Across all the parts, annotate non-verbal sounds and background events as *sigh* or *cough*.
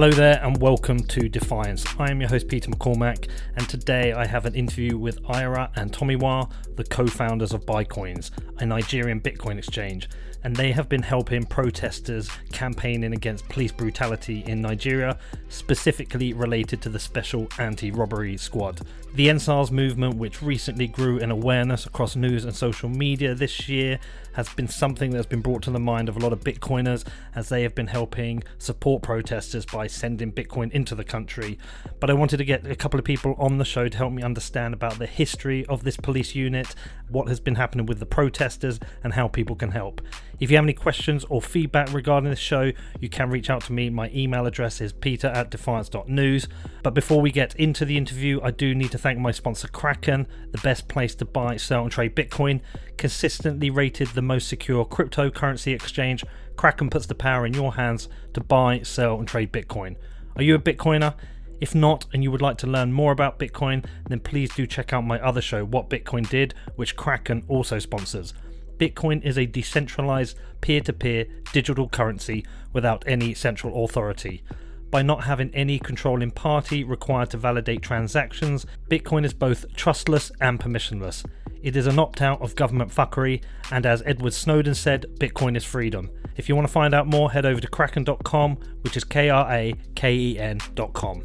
Hello there, and welcome to Defiance. I am your host, Peter McCormack, and today I have an interview with Ire and Tomiwa, the co founders of BuyCoins, a Nigerian Bitcoin exchange and they have been helping protesters campaigning against police brutality in Nigeria, specifically related to the Special Anti Robbery Squad. The EndSARS movement, which recently grew in awareness across news and social media this year, has been something that's been brought to the mind of a lot of Bitcoiners as they have been helping support protesters by sending Bitcoin into the country. But I wanted to get a couple of people on the show to help me understand about the history of this police unit, what has been happening with the protesters, and how people can help. If you have any questions or feedback regarding this show, you can reach out to me. My email address is peter at defiance.news. But before we get into the interview, I do need to thank my sponsor Kraken, the best place to buy, sell, and trade Bitcoin. Consistently rated the most secure cryptocurrency exchange, Kraken puts the power in your hands to buy, sell, and trade Bitcoin. Are you a Bitcoiner? If not, and you would like to learn more about Bitcoin, then please do check out my other show, What Bitcoin Did, which Kraken also sponsors. Bitcoin is a decentralized peer to peer digital currency without any central authority. By not having any controlling party required to validate transactions, Bitcoin is both trustless and permissionless. It is an opt out of government fuckery, and as Edward Snowden said, Bitcoin is freedom. If you want to find out more, head over to kraken.com, which is K R A K E N.com.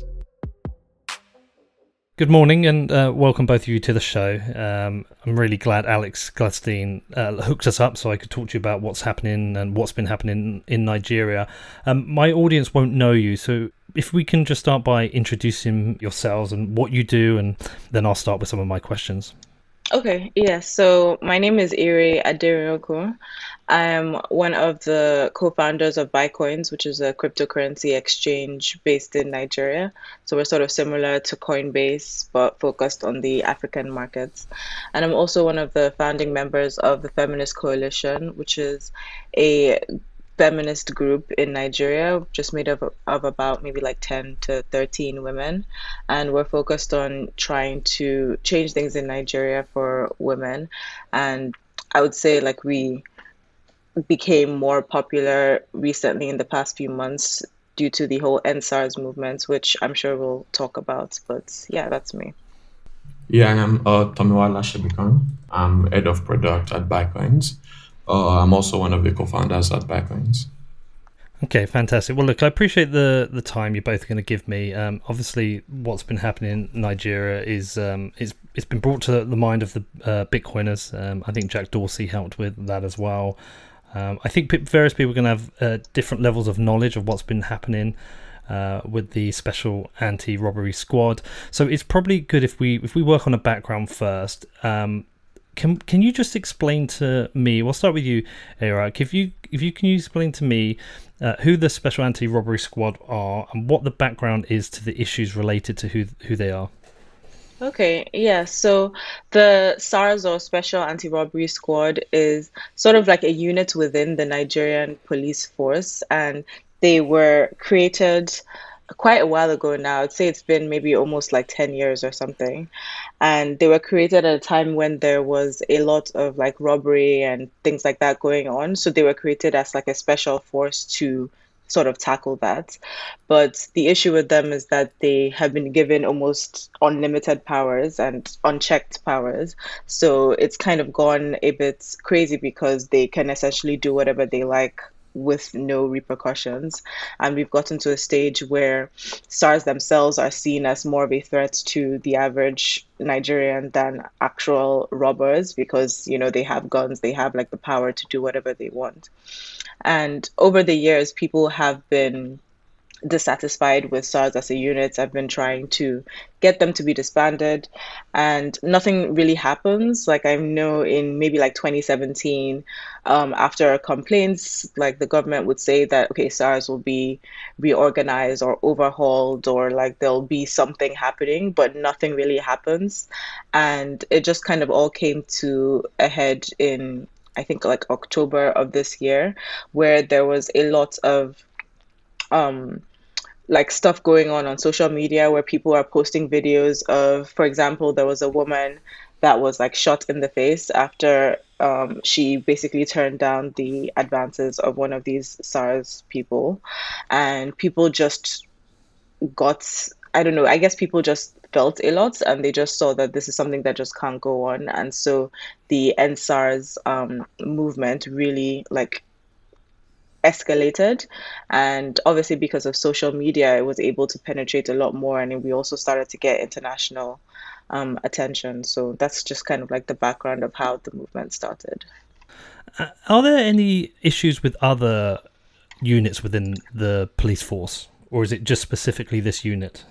Good morning and uh, welcome both of you to the show. Um, I'm really glad Alex Gladstein uh, hooked us up so I could talk to you about what's happening and what's been happening in Nigeria. Um, my audience won't know you, so if we can just start by introducing yourselves and what you do, and then I'll start with some of my questions. Okay, yeah. So my name is Ire Aderinokun. I am one of the co-founders of BuyCoins, which is a cryptocurrency exchange based in Nigeria. So we're sort of similar to Coinbase, but focused on the African markets. And I'm also one of the founding members of the Feminist Coalition, which is a feminist group in Nigeria, just made up of, of about maybe like 10 to 13 women. And we're focused on trying to change things in Nigeria for women. And I would say, like, we became more popular recently in the past few months due to the whole EndSARS movement, which I'm sure we'll talk about. But yeah, that's me. Yeah, I'm uh, Tomiwa Lasebikan. I'm head of product at BuyCoins. Uh, I'm also one of the co-founders at BuyCoins. Okay, fantastic. Well, look, I appreciate the the time you're both going to give me. Um, obviously, what's been happening in Nigeria is um, it's it's been brought to the mind of the uh, Bitcoiners. Um, I think Jack Dorsey helped with that as well. Um, I think various people are going to have uh, different levels of knowledge of what's been happening uh, with the special anti-robbery squad. So it's probably good if we if we work on a background first. Um, can can you just explain to me? We'll start with you, Ire. If you if you can you explain to me uh, who the special anti-robbery squad are and what the background is to the issues related to who who they are. Okay, yeah. So the SARS or Special Anti Robbery Squad is sort of like a unit within the Nigerian police force, and they were created quite a while ago now. I'd say it's been maybe almost like 10 years or something. And they were created at a time when there was a lot of like robbery and things like that going on. So they were created as like a special force to sort of tackle that. But the issue with them is that they have been given almost unlimited powers and unchecked powers. So it's kind of gone a bit crazy because they can essentially do whatever they like with no repercussions. And we've gotten to a stage where SARS themselves are seen as more of a threat to the average Nigerian than actual robbers because, you know, they have guns, they have like the power to do whatever they want. And over the years, people have been dissatisfied with SARS as a unit. I've been trying to get them to be disbanded, and nothing really happens. Like I know in maybe like 2017, um, after complaints, like the government would say that okay, SARS will be reorganized or overhauled, or like there'll be something happening, but nothing really happens, and it just kind of all came to a head in I think like October of this year, where there was a lot of um, like stuff going on on social media where people are posting videos of, for example, there was a woman that was like shot in the face after um, she basically turned down the advances of one of these SARS people, and people just got I don't know, I guess people just felt a lot and they just saw that this is something that just can't go on. And so the EndSARS um, movement really like escalated. And obviously, because of social media, it was able to penetrate a lot more. And we also started to get international um, attention. So that's just kind of like the background of how the movement started. Uh, are there any issues with other units within the police force, or is it just specifically this unit?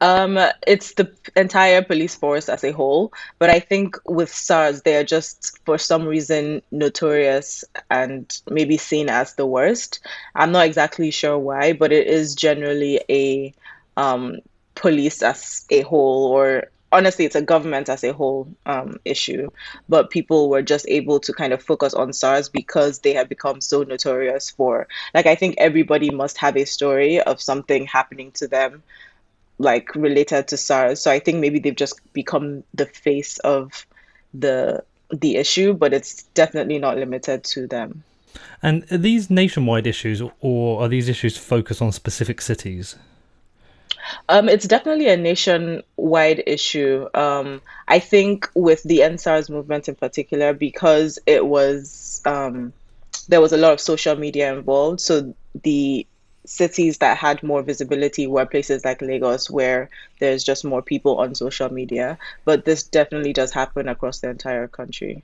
Um, it's the entire police force as a whole, but I think with SARS, they are just for some reason notorious and maybe seen as the worst. I'm not exactly sure why, but it is generally a um, police as a whole, or honestly, it's a government as a whole um, issue. But people were just able to kind of focus on SARS because they have become so notorious for, like, I think everybody must have a story of something happening to them like related to SARS. So I think maybe they've just become the face of the the issue, but it's definitely not limited to them. And are these nationwide issues, or are these issues focused on specific cities? Um, it's definitely a nationwide issue. Um, I think with the EndSARS movement in particular, because it was um, there was a lot of social media involved, so the cities that had more visibility were places like Lagos, where there's just more people on social media. But this definitely does happen across the entire country.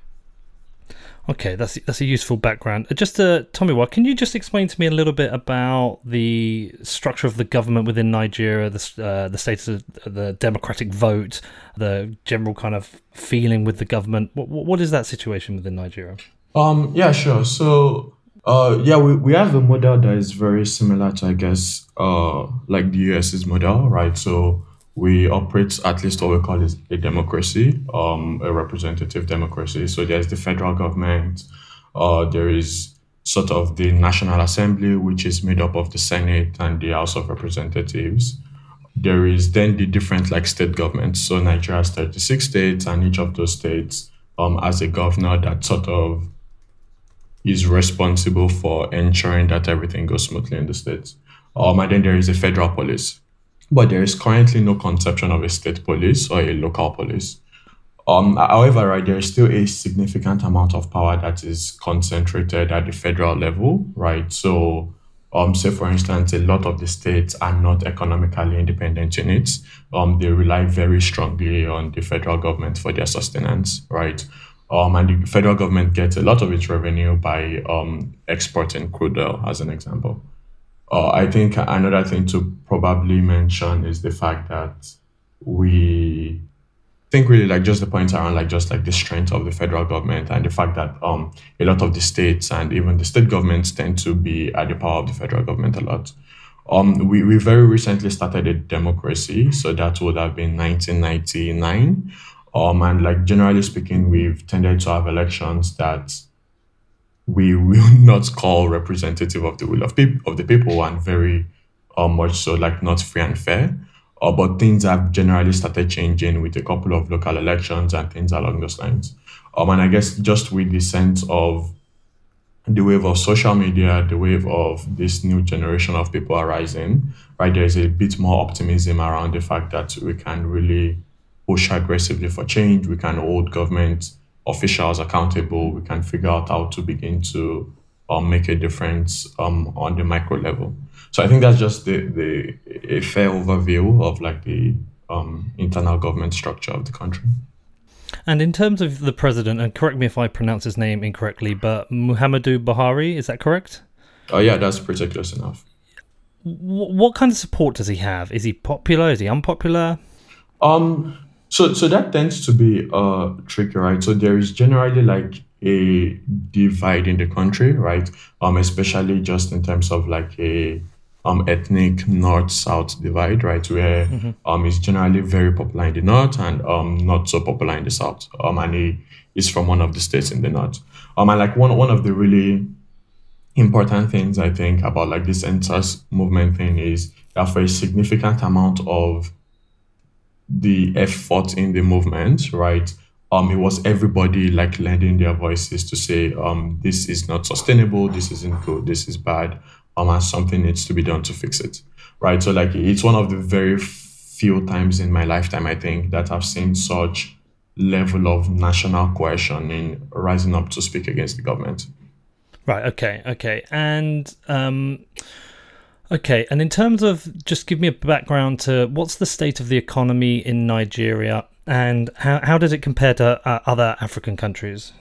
Okay, that's that's a useful background. Uh, just uh, what can you just explain to me a little bit about the structure of the government within Nigeria, the uh, the status of the democratic vote, the general kind of feeling with the government? What what is that situation within Nigeria? Um, yeah, sure. So uh, yeah, we, we have a model that is very similar to, I guess, uh, like the US's model, right? So we operate at least what we call is a democracy, um, a representative democracy. So there's the federal government, uh, there is sort of the National Assembly, which is made up of the Senate and the House of Representatives. There is then the different like state governments. So Nigeria has 36 states, and each of those states um, has a governor that sort of is responsible for ensuring that everything goes smoothly in the states. Um, and then there is a federal police. But there is currently no conception of a state police or a local police. Um, however, right, there is still a significant amount of power that is concentrated at the federal level, right? So, um, say for instance, a lot of the states are not economically independent units. Um, they rely very strongly on the federal government for their sustenance, right? Um, and the federal government gets a lot of its revenue by um, exporting crude oil, as an example. Uh, I think another thing to probably mention is the fact that we think really like just the point around like just like the strength of the federal government and the fact that um a lot of the states and even the state governments tend to be at the power of the federal government a lot. Um, we, we very recently started a democracy, so that would have been 1999. Um, and like generally speaking, we've tended to have elections that we will *laughs* not call representative of the will of people of the people, and very uh, much so like not free and fair. Uh, but things have generally started changing with a couple of local elections and things along those lines. Um, and I guess just with the sense of the wave of social media, the wave of this new generation of people arising, right? There's a bit more optimism around the fact that we can really push aggressively for change. We can hold government officials accountable. We can figure out how to begin to um, make a difference um, on the micro level. So I think that's just the, the a fair overview of like the um, internal government structure of the country. And in terms of the president, and correct me if I pronounce his name incorrectly, but Muhammadu Buhari, is that correct? Oh yeah, that's pretty close enough. what kind of support does he have? Is he popular? Is he unpopular? Um, so so that tends to be uh tricky, right? So there is generally like a divide in the country, right? Um, especially just in terms of like a um ethnic north-south divide, right? Where mm-hmm. um it's generally very popular in the north and um not so popular in the south. Um and he is from one of the states in the north. Um and like one one of the really important things I think about like this EndSARS movement thing is that for a significant amount of the effort in the movement, right? Um, it was everybody like lending their voices to say, um, this is not sustainable, this isn't good, this is bad. um, and something needs to be done to fix it, right? So like it's one of the very few times in my lifetime I think that I've seen such level of national cohesion in rising up to speak against the government. Right. Okay. Okay. And um, okay. And in terms of just give me a background to what's the state of the economy in Nigeria and how how does it compare to uh, other African countries?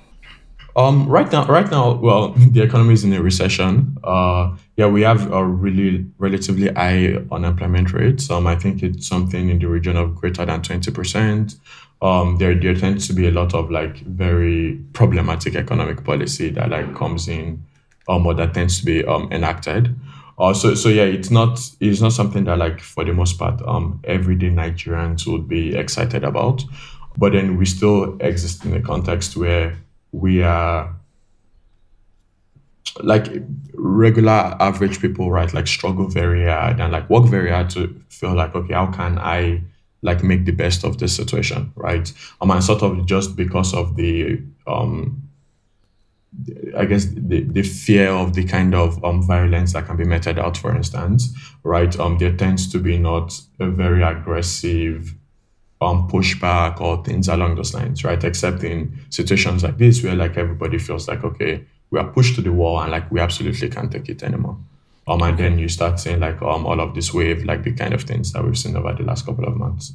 Um, right now, right now, well, *laughs* the economy is in a recession. Uh, yeah, we have a really relatively high unemployment rate. Um, I think it's something in the region of greater than twenty percent um, there there tends to be a lot of like very problematic economic policy that like comes in um, or that tends to be um, enacted. Uh, so so yeah, it's not it's not something that like for the most part um, everyday Nigerians would be excited about. But then we still exist in a context where we are like regular average people, right? Like struggle very hard and like work very hard to feel like okay, how can I like make the best of this situation, right? Um, and sort of just because of the um, I guess the, the fear of the kind of um, violence that can be meted out, for instance, right? Um, there tends to be not a very aggressive um, pushback or things along those lines, right? Except in situations like this where like everybody feels like, okay, we are pushed to the wall and like we absolutely can't take it anymore. Um, and then you start seeing like um all of this wave, like the kind of things that we've seen over the last couple of months.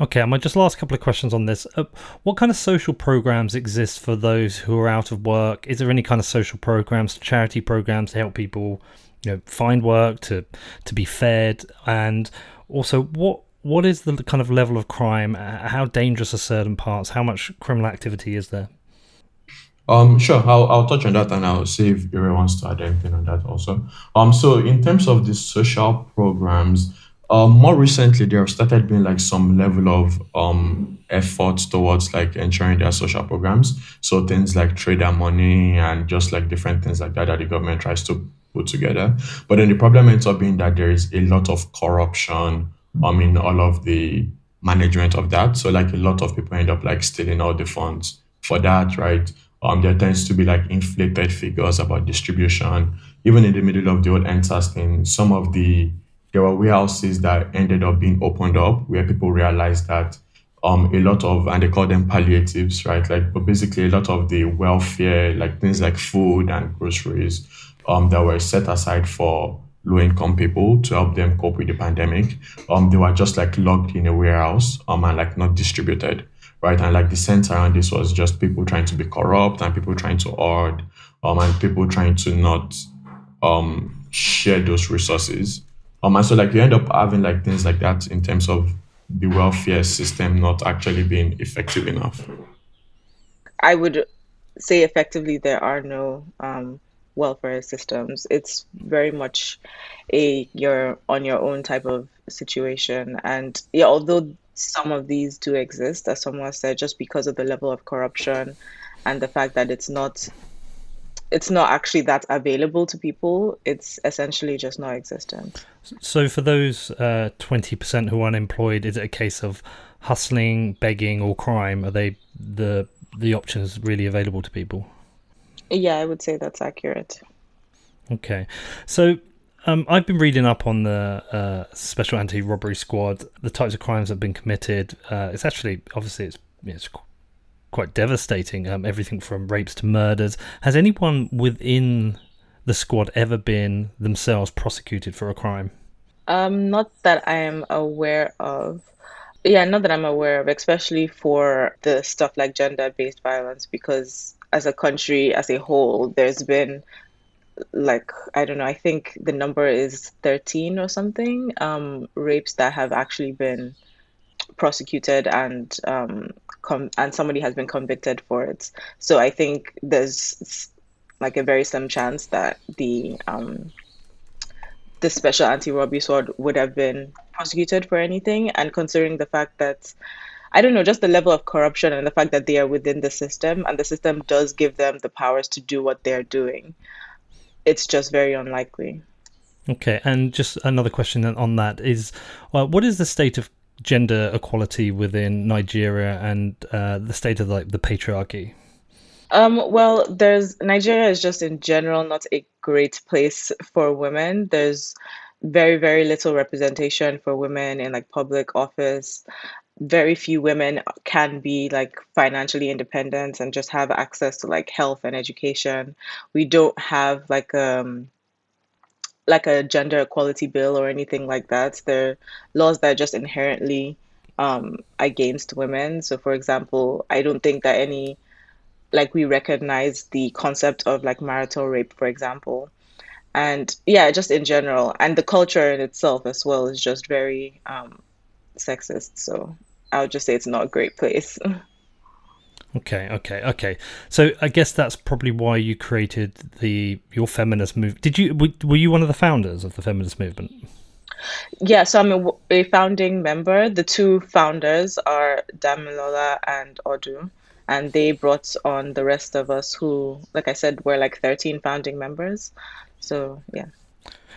Okay, might just last couple of questions on this. Uh, what kind of social programs exist for those who are out of work? Is there any kind of social programs, charity programs to help people, you know, find work, to to be fed, and also what what is the kind of level of crime? How dangerous are certain parts? How much criminal activity is there? Um, sure, I'll, I'll touch on that and I'll see if Ire wants to add anything on that also. Um, so in terms of the social programs, um, more recently there have started being like some level of um efforts towards like ensuring their social programs. So things like TraderMoni and just like different things like that that the government tries to put together. But then the problem ends up being that there is a lot of corruption um in all of the management of that. So like a lot of people end up like stealing all the funds for that, right? Um, there tends to be like inflated figures about distribution. Even in the middle of the old EndSARS thing, some of the there were warehouses that ended up being opened up where people realized that um a lot of and they call them palliatives, right? Like but basically a lot of the welfare, like things like food and groceries, um that were set aside for low income people to help them cope with the pandemic. Um they were just like locked in a warehouse um and like not distributed right? And like the sense around this was just people trying to be corrupt and people trying to hoard, um, and people trying to not um share those resources. Um, and so like you end up having like things like that in terms of the welfare system not actually being effective enough. I would say effectively there are no um, welfare systems. It's very much a you're on your own type of situation. And yeah, although some of these do exist, as someone said, just because of the level of corruption and the fact that it's not it's not actually that available to people. It's essentially just not existent. So, for those uh, twenty percent who are unemployed, is it a case of hustling, begging, or crime? Are they the the options really available to people? Yeah, I would say that's accurate. Okay, so um, I've been reading up on the uh, Special Anti-Robbery Squad, the types of crimes that have been committed. Uh, it's actually obviously it's it's quite devastating. Um, everything from rapes to murders. Has anyone within the squad ever been themselves prosecuted for a crime? Um, not that I am aware of. Yeah, not that I'm aware of, especially for the stuff like gender-based violence, because as a country as a whole, there's been like I don't know, I think the number is 13 or something um, rapes that have actually been prosecuted and um, com- and somebody has been convicted for it. So I think there's like a very slim chance that the um, the special anti-robbery squad would have been prosecuted for anything. And considering the fact that I don't know, just the level of corruption and the fact that they are within the system and the system does give them the powers to do what they're doing it's just very unlikely. Okay, and just another question on that is, well, what is the state of gender equality within Nigeria and uh, the state of like the patriarchy? Um, well, there's Nigeria is just in general not a great place for women. There's very, very little representation for women in like public office. Very few women can be like financially independent and just have access to like health and education. We don't have like um like a gender equality bill or anything like that. They're laws that are just inherently um, against women. So, for example, I don't think that any like we recognize the concept of like marital rape, for example. And yeah, just in general, and the culture in itself as well is just very um, sexist. So I would just say it's not a great place. *laughs* Okay, okay, okay. So I guess that's probably why you created the your feminist move. Did you were you one of the founders of the feminist movement? Yeah, so I'm a, a founding member. The two founders are Damilola and Odu, and they brought on the rest of us who, like I said, were like 13 founding members. So yeah.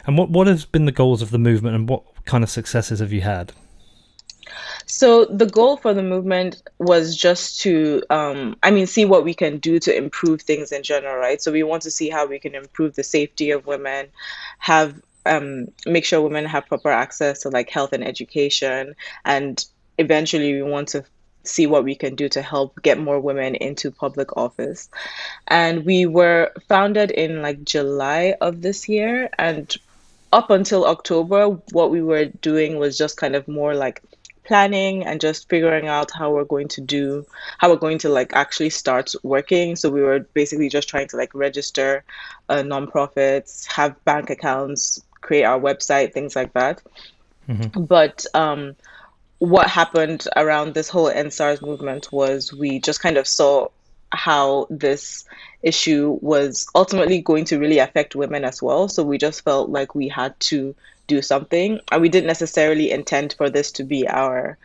And what what has been the goals of the movement, and what kind of successes have you had? So the goal for the movement was just to, um, I mean, see what we can do to improve things in general, right? So we want to see how we can improve the safety of women, have um, make sure women have proper access to like health and education, and eventually we want to see what we can do to help get more women into public office. And we were founded in like July of this year, and up until October, what we were doing was just kind of more like planning and just figuring out how we're going to do how we're going to like actually start working so we were basically just trying to like register uh, nonprofits have bank accounts create our website things like that mm-hmm. but um, what happened around this whole EndSARS movement was we just kind of saw how this issue was ultimately going to really affect women as well. So we just felt like we had to do something. And we didn't necessarily intend for this to be our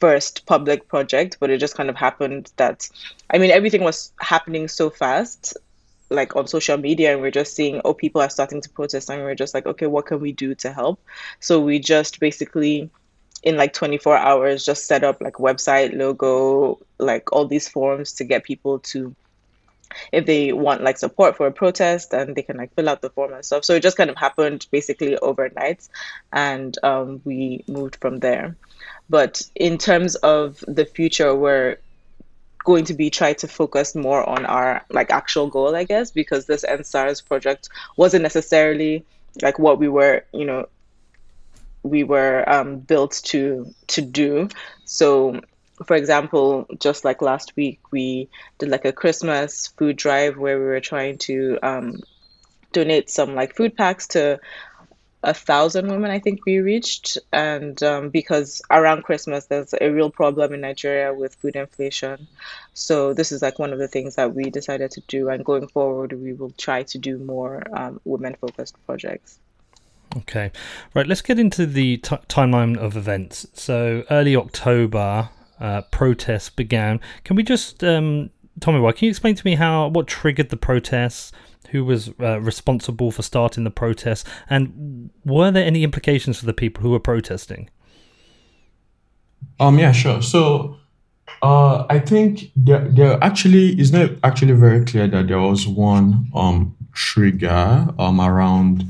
first public project, but it just kind of happened that, I mean, everything was happening so fast, like on social media, and we're just seeing, oh, people are starting to protest, and we're just like, okay, what can we do to help? So we just basically, in like 24 hours, just set up like website, logo, like all these forms to get people to if they want like support for a protest and they can like fill out the form and stuff. So it just kind of happened basically overnight and um, we moved from there. But in terms of the future, we're going to be trying to focus more on our like actual goal, I guess, because this EndSARS project wasn't necessarily like what we were, you know, we were um, built to to do. So for example, just like last week, we did like a Christmas food drive where we were trying to um, donate some like food packs to a thousand women. I think we reached, and um, because around Christmas there's a real problem in Nigeria with food inflation, so this is like one of the things that we decided to do. And going forward, we will try to do more um, women-focused projects. Okay, right. Let's get into the t- timeline of events. So early October, uh, protests began. Can we just, um, Tomiwa can you explain to me how what triggered the protests? Who was uh, responsible for starting the protests, and were there any implications for the people who were protesting? Um, yeah, sure. So, uh, I think there, there actually is not actually very clear that there was one um trigger um around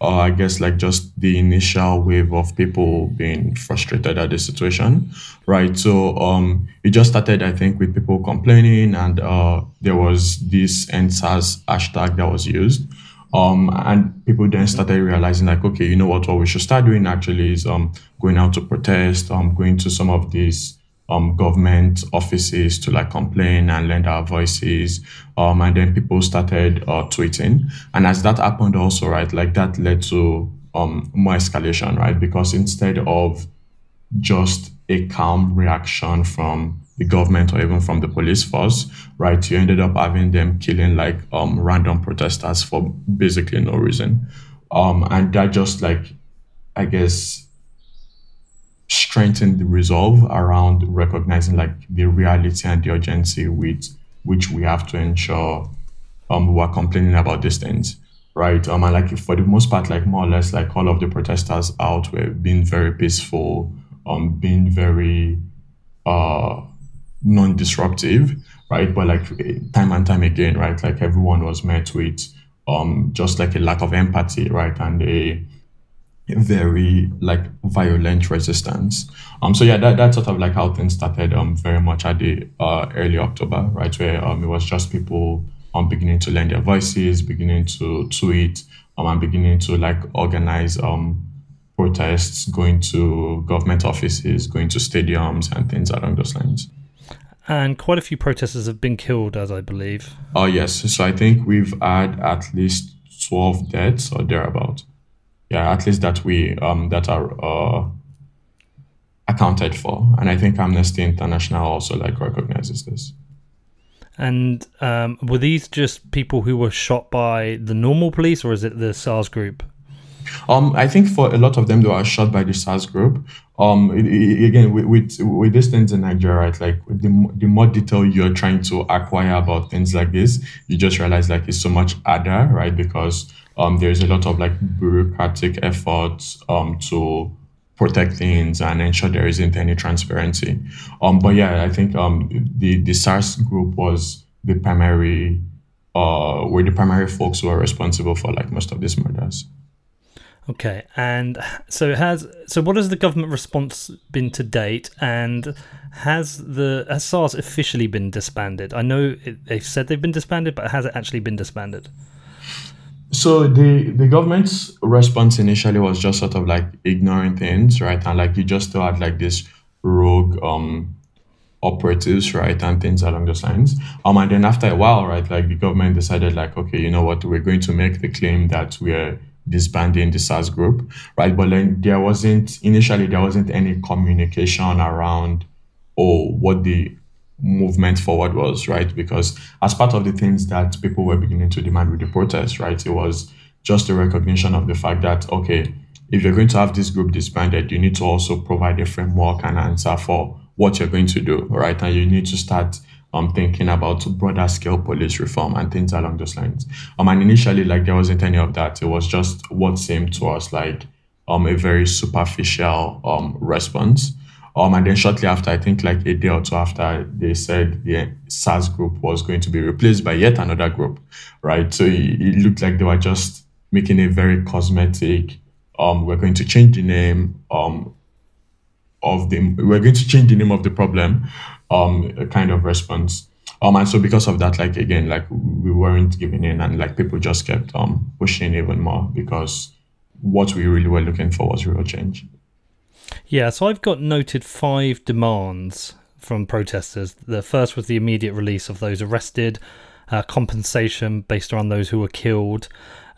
I guess like just the initial wave of people being frustrated at the situation, right? So um, it just started, I think, with people complaining, and uh, there was this EndSARS hashtag that was used. Um, and people then started realizing like, okay, you know what, what we should start doing actually is um, going out to protest, um, going to some of these um, government offices to like complain and lend our voices. Um, and then people started uh, tweeting. And as that happened also, right, like that led to um, more escalation, right? Because instead of just a calm reaction from the government or even from the police force, right, you ended up having them killing like um, random protesters for basically no reason. Um, and that just like, I guess, strengthen the resolve around recognizing like the reality and the urgency with which we have to ensure um we are complaining about these things right um and like for the most part like more or less like all of the protesters out were being very peaceful um being very uh non-disruptive right? But like time and time again, right? Like everyone was met with um, just like a lack of empathy, right? And a very like violent resistance. Um, so yeah, that, that's sort of like how things started. Um, very much at the uh, early October, right, where um, it was just people um beginning to lend their voices, beginning to tweet, um, and beginning to like organize um protests, going to government offices, going to stadiums, and things along those lines. And quite a few protesters have been killed, as I believe. Oh yes, so I think we've had at least twelve deaths or thereabout yeah, at least that we um, that are uh, accounted for, and I think Amnesty International also like recognizes this. And um, were these just people who were shot by the normal police, or is it the SARS group? Um, I think for a lot of them, they were shot by the SARS group. Um, it, it, again, with, with with these things in Nigeria, right? Like the the more detail you're trying to acquire about things like this, you just realize like it's so much harder, right? Because um, there's a lot of like bureaucratic efforts um, to protect things and ensure there isn't any transparency. Um, but yeah, I think um, the the SARS group was the primary uh, were the primary folks who are responsible for like most of these murders. Okay, and so has so what has the government response been to date, and has the has SARS officially been disbanded? I know it, they've said they've been disbanded, but has it actually been disbanded? So the the government's response initially was just sort of like ignoring things, right? And like you just still had like this rogue um operatives, right, and things along those lines. Um, and then after a while, right, like the government decided, like, okay, you know what, we're going to make the claim that we're disbanding the SARS group, right? But then there wasn't initially there wasn't any communication around, oh, what the movement forward was, right? Because as part of the things that people were beginning to demand with the protest, right, it was just a recognition of the fact that, okay, if you're going to have this group disbanded, you need to also provide a framework and answer for what you're going to do, right? And you need to start um, thinking about broader scale police reform and things along those lines. Um, and initially, like there wasn't any of that. It was just what seemed to us like um, a very superficial um, response. Um, and then shortly after, I think like a day or two after, they said the SARS group was going to be replaced by yet another group, right? So it, it looked like they were just making a very cosmetic. Um, we're going to change the name. Um, of the we're going to change the name of the problem. Um, kind of response. Um, and so because of that, like again, like we weren't giving in, and like people just kept um pushing even more because what we really were looking for was real change. Yeah, so I've got noted five demands from protesters. The first was the immediate release of those arrested, uh, compensation based around those who were killed,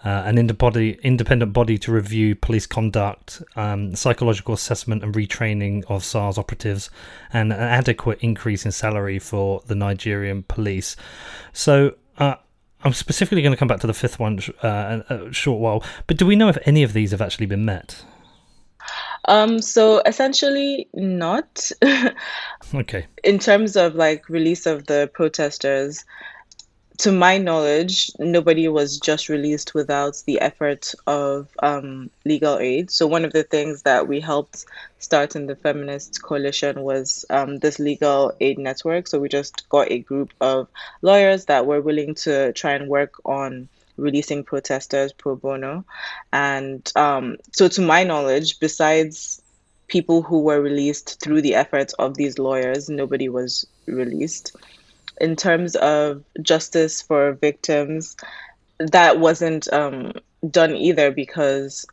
uh, an independent body to review police conduct, um, psychological assessment and retraining of SARS operatives, and an adequate increase in salary for the Nigerian police. So, uh, I'm specifically going to come back to the fifth one uh, a short while, but do we know if any of these have actually been met? Um, so essentially not. *laughs* okay. In terms of like release of the protesters, to my knowledge, nobody was just released without the effort of um, legal aid. So one of the things that we helped start in the feminist coalition was um, this legal aid network. So we just got a group of lawyers that were willing to try and work on releasing protesters pro bono. And um, so, to my knowledge, besides people who were released through the efforts of these lawyers, nobody was released. In terms of justice for victims, that wasn't um, done either because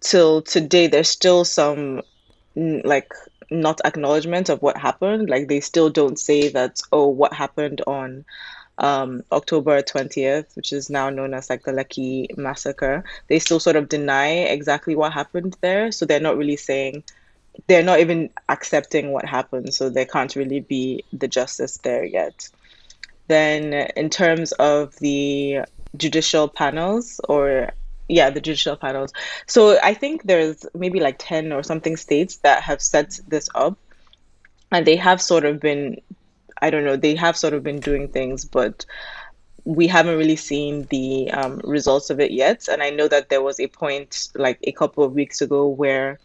till today there's still some like not acknowledgement of what happened like they still don't say that oh what happened on um, October 20th, which is now known as like the Lekki massacre, they still sort of deny exactly what happened there. So they're not really saying, they're not even accepting what happened. So there can't really be the justice there yet. Then, in terms of the judicial panels, or yeah, the judicial panels. So I think there's maybe like 10 or something states that have set this up and they have sort of been I don't know, they have sort of been doing things, but we haven't really seen the um, results of it yet. And I know that there was a point like a couple of weeks ago where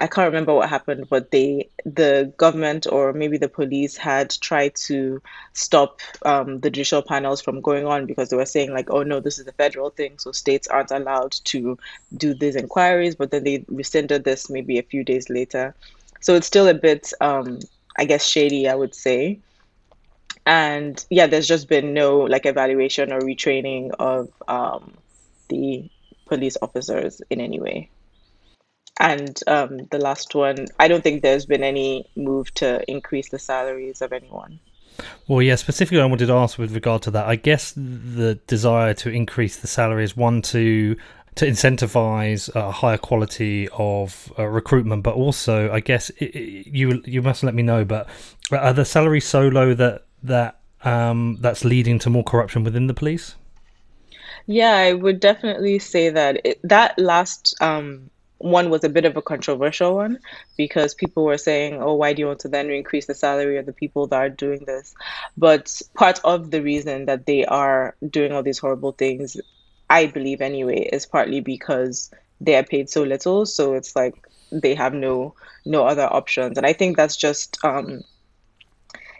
I can't remember what happened, but they, the government or maybe the police had tried to stop um, the judicial panels from going on because they were saying like, oh no, this is a federal thing, so states aren't allowed to do these inquiries. But then they rescinded this maybe a few days later, so it's still a bit, um, I guess, shady, I would say. And yeah, there's just been no like evaluation or retraining of um, the police officers in any way. And um, the last one, I don't think there's been any move to increase the salaries of anyone. Well, yeah, specifically, I wanted to ask with regard to that. I guess the desire to increase the salary is one to to incentivize a higher quality of uh, recruitment, but also, I guess it, it, you you must let me know. But are the salaries so low that that um, that's leading to more corruption within the police? Yeah, I would definitely say that it, that last um, one was a bit of a controversial one because people were saying, oh, why do you want to then increase the salary of the people that are doing this? But part of the reason that they are doing all these horrible things, I believe anyway, is partly because they are paid so little. So it's like they have no no other options. And I think that's just um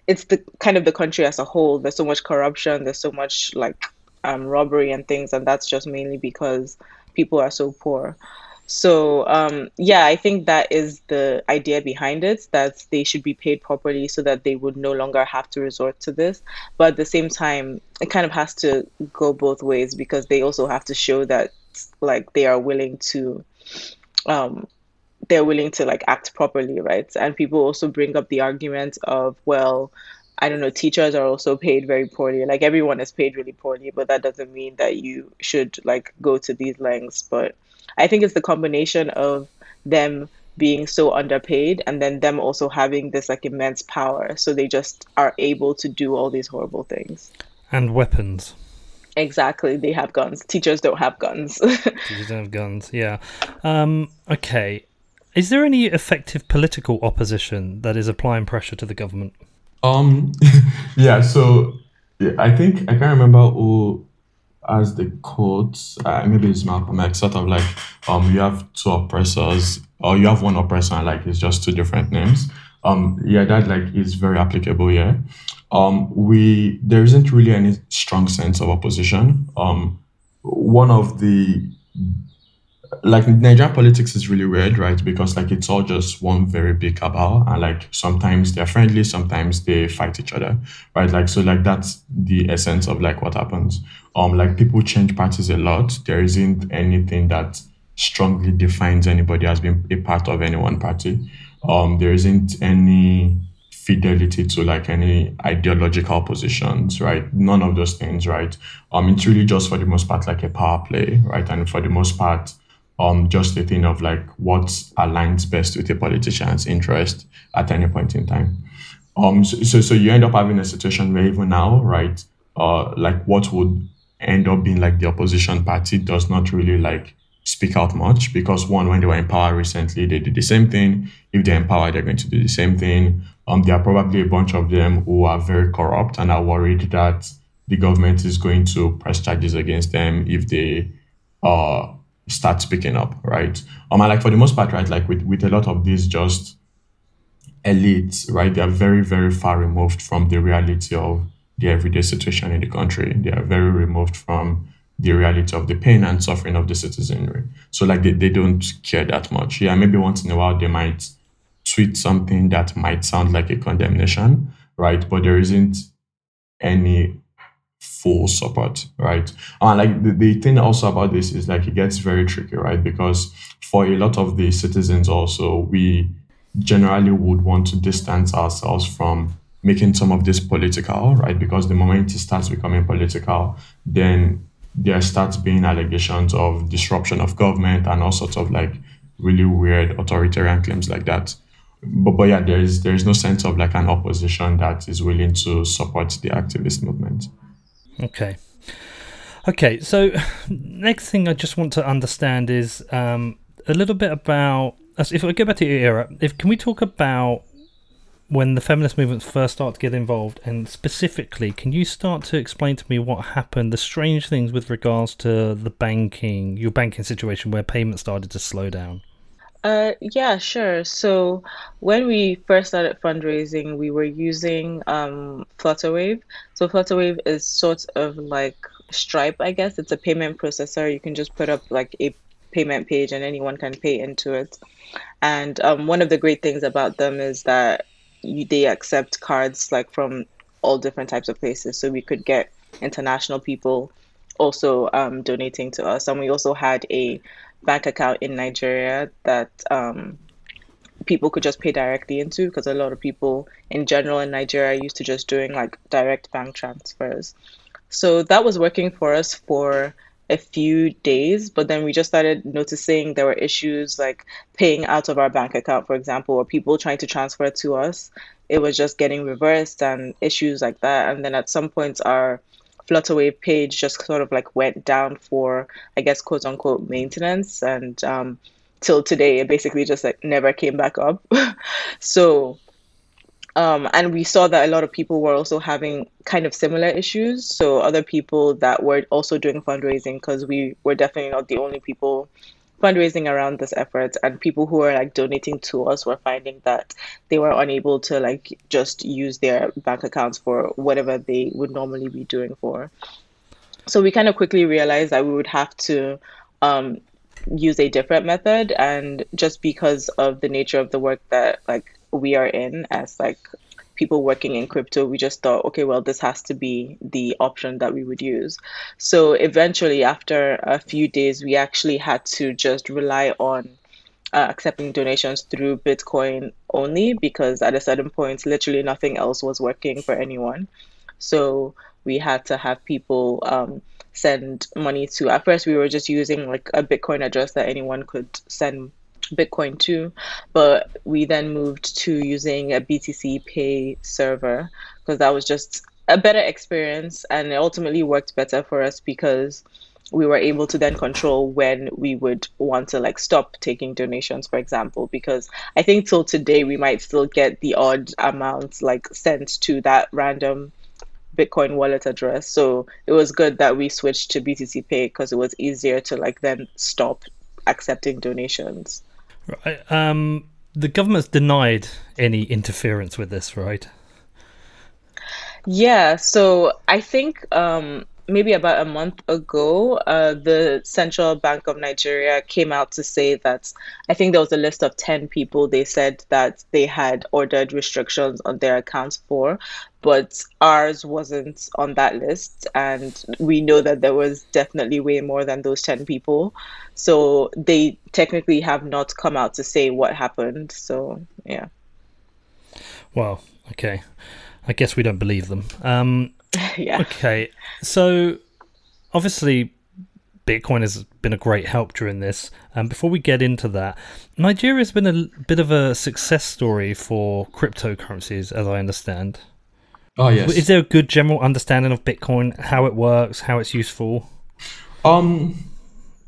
it's the kind of the country as a whole. There's so much corruption, there's so much like um robbery and things, and that's just mainly because people are so poor. So um, yeah, I think that is the idea behind it that they should be paid properly so that they would no longer have to resort to this. But at the same time, it kind of has to go both ways because they also have to show that like they are willing to um, they're willing to like act properly, right? And people also bring up the argument of well, I don't know, teachers are also paid very poorly. Like everyone is paid really poorly, but that doesn't mean that you should like go to these lengths. But I think it's the combination of them being so underpaid and then them also having this like immense power. So they just are able to do all these horrible things. And weapons. Exactly. They have guns. Teachers don't have guns. *laughs* Teachers don't have guns, yeah. Um, okay. Is there any effective political opposition that is applying pressure to the government? Um, *laughs* yeah. So yeah, I think I can't remember who as the quotes, uh, maybe it's Malcolm X, sort of like um you have two oppressors or you have one oppressor and like it's just two different names. Um yeah, that like is very applicable here. Um we there isn't really any strong sense of opposition. Um one of the like Nigerian politics is really weird, right? Because like it's all just one very big cabal, and like sometimes they're friendly, sometimes they fight each other, right? Like so, like that's the essence of like what happens. Um, like people change parties a lot. There isn't anything that strongly defines anybody as being a part of any one party. Um, there isn't any fidelity to like any ideological positions, right? None of those things, right? Um, it's really just for the most part like a power play, right? And for the most part, um, just a thing of like what aligns best with a politician's interest at any point in time. Um, so, so, so you end up having a situation where even now, right, uh, like what would end up being like the opposition party does not really like speak out much because one, when they were in power recently, they did the same thing. If they're in power, they're going to do the same thing. Um, there are probably a bunch of them who are very corrupt and are worried that the government is going to press charges against them if they uh start speaking up, right? Um, and like for the most part, right, like with, with a lot of these just elites, right, they are very, very far removed from the reality of the everyday situation in the country. They are very removed from the reality of the pain and suffering of the citizenry. So like they, they don't care that much. Yeah, maybe once in a while they might tweet something that might sound like a condemnation, right? But there isn't any full support, right? And like the, the thing also about this is like it gets very tricky, right? Because for a lot of the citizens also, we generally would want to distance ourselves from making some of this political, right? Because the moment it starts becoming political, then there starts being allegations of disruption of government and all sorts of like really weird authoritarian claims like that. But, but yeah, there is there is no sense of like an opposition that is willing to support the activist movement. Okay. Okay, so next thing I just want to understand is um, a little bit about if I go back to your era, if can we talk about when the feminist movements first start to get involved, and specifically, can you start to explain to me what happened, the strange things with regards to the banking, your banking situation, where payments started to slow down? Uh, yeah, sure. So when we first started fundraising, we were using um, Flutterwave. So Flutterwave is sort of like Stripe, I guess. It's a payment processor. You can just put up like a payment page and anyone can pay into it. And um, one of the great things about them is that you, they accept cards like from all different types of places. So we could get international people also um, donating to us. And we also had a bank account in Nigeria that um, people could just pay directly into because a lot of people in general in Nigeria used to just doing like direct bank transfers. So that was working for us for a few days, but then we just started noticing there were issues like paying out of our bank account, for example, or people trying to transfer to us. It was just getting reversed and issues like that. And then at some points, our Flutterwave page just sort of like went down for, I guess, quote unquote maintenance. And um, till today, it basically just like never came back up. *laughs* so, um, and we saw that a lot of people were also having kind of similar issues. So, other people that were also doing fundraising, because we were definitely not the only people fundraising around this effort and people who were like donating to us were finding that they were unable to like just use their bank accounts for whatever they would normally be doing for. So we kind of quickly realized that we would have to um, use a different method and just because of the nature of the work that like we are in as like people working in crypto, we just thought, okay, well, this has to be the option that we would use. So eventually, after a few days, we actually had to just rely on uh, accepting donations through Bitcoin only because at a certain point, literally nothing else was working for anyone. So we had to have people um, send money to. At first, we were just using like a Bitcoin address that anyone could send Bitcoin too, but we then moved to using a BTC Pay server because that was just a better experience and it ultimately worked better for us because we were able to then control when we would want to like stop taking donations for example because i think till today we might still get the odd amount like sent to that random bitcoin wallet address. So it was good that we switched to btc pay because it was easier to like then stop accepting donations Right. Um, the government's denied any interference with this, right? Yeah, so I think um, maybe about a month ago, uh, the Central Bank of Nigeria came out to say that I think there was a list of 10 people they said that they had ordered restrictions on their accounts for, but ours wasn't on that list. And we know that there was definitely way more than those 10 people. So they technically have not come out to say what happened. So, yeah. Well, okay. I guess we don't believe them. Um, *laughs* yeah. Okay. So obviously Bitcoin has been a great help during this. And um, before we get into that, Nigeria has been a bit of a success story for cryptocurrencies, as I understand. Oh yes. Is there a good general understanding of Bitcoin, how it works, how it's useful? Um,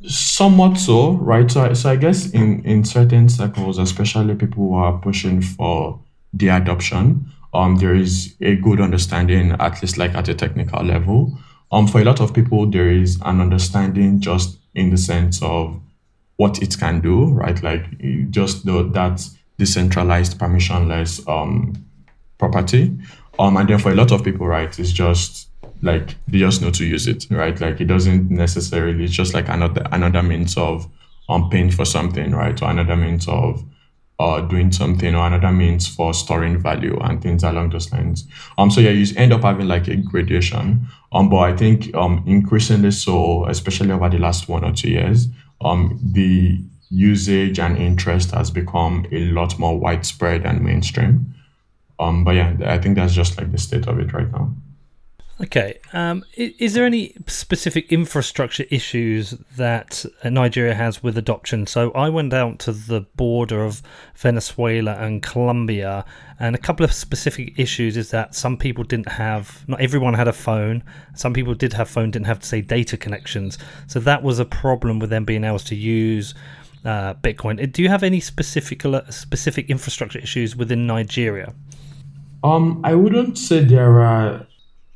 somewhat so, right? So, so I guess in in certain circles, especially people who are pushing for the adoption, um, there is a good understanding, at least like at a technical level. Um, for a lot of people, there is an understanding just in the sense of what it can do, right? Like just the, that decentralized, permissionless um, property. Um, and then for a lot of people, right, it's just like they just know to use it, right? Like it doesn't necessarily, it's just like another another means of um, paying for something, right? Or another means of uh, doing something or another means for storing value and things along those lines. Um, so yeah, you end up having like a gradation. Um, but I think um, increasingly so, especially over the last one or two years, um, the usage and interest has become a lot more widespread and mainstream. Um, but yeah, I think that's just like the state of it right now. Okay. Um, is there any specific infrastructure issues that Nigeria has with adoption? So I went out to the border of Venezuela and Colombia, and a couple of specific issues is that some people didn't have, not everyone had a phone. Some people did have phone, didn't have to say data connections. So that was a problem with them being able to use uh, Bitcoin. Do you have any specific specific infrastructure issues within Nigeria? Um, I wouldn't say there are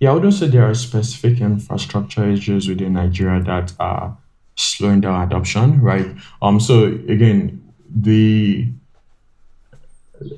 yeah, I wouldn't say there are specific infrastructure issues within Nigeria that are slowing down adoption, right? Um, so again, the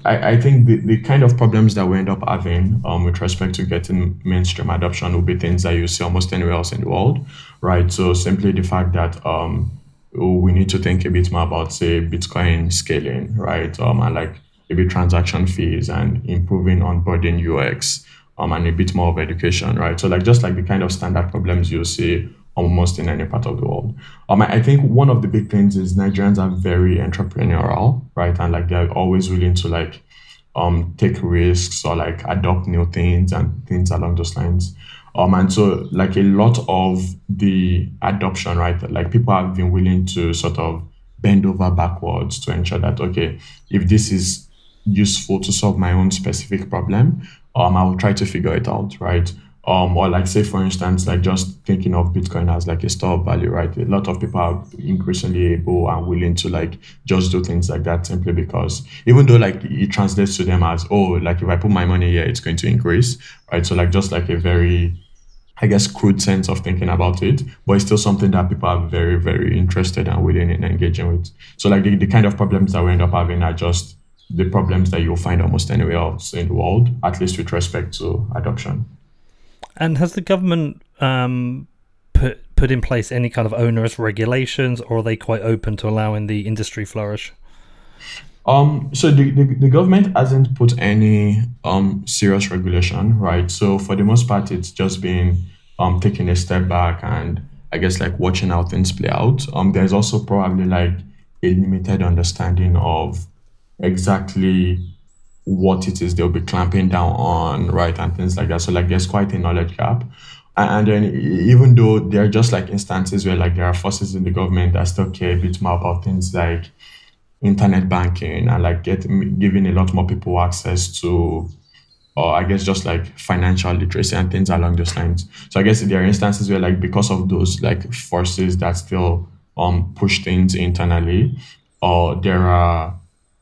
I, I think the, the kind of problems that we end up having um, with respect to getting mainstream adoption will be things that you see almost anywhere else in the world, right? So simply the fact that um, we need to think a bit more about, say, Bitcoin scaling, right? Um, and like maybe transaction fees and improving onboarding UX um, and a bit more of education, right? So like just like the kind of standard problems you'll see almost in any part of the world. Um, I think one of the big things is Nigerians are very entrepreneurial, right? And like they're always willing to like um take risks or like adopt new things and things along those lines. Um, and so like a lot of the adoption, right? Like people have been willing to sort of bend over backwards to ensure that okay, if this is useful to solve my own specific problem, um, I will try to figure it out, right? um, or like say for instance like just thinking of bitcoin as like a store of value right a lot of people are increasingly able and willing to like just do things like that simply because even though like it translates to them as oh like if i put my money here it's going to increase right so like just like a very I guess crude sense of thinking about it, but it's still something that people are very, very interested and willing in engaging with. So like the, the kind of problems that we end up having are just the problems that you'll find almost anywhere else in the world, at least with respect to adoption. And has the government um, put put in place any kind of onerous regulations, or are they quite open to allowing the industry flourish? Um, so the, the, the government hasn't put any um, serious regulation, right? So for the most part, it's just been um, taking a step back and I guess like watching how things play out. Um, there's also probably like a limited understanding of exactly what it is they'll be clamping down on, right, and things like that. So like there's quite a knowledge gap. And then even though there are just like instances where like there are forces in the government that still care a bit more about things like internet banking and like get giving a lot more people access to or I guess just like financial literacy and things along those lines. So I guess there are instances where like because of those like forces that still um push things internally, or there are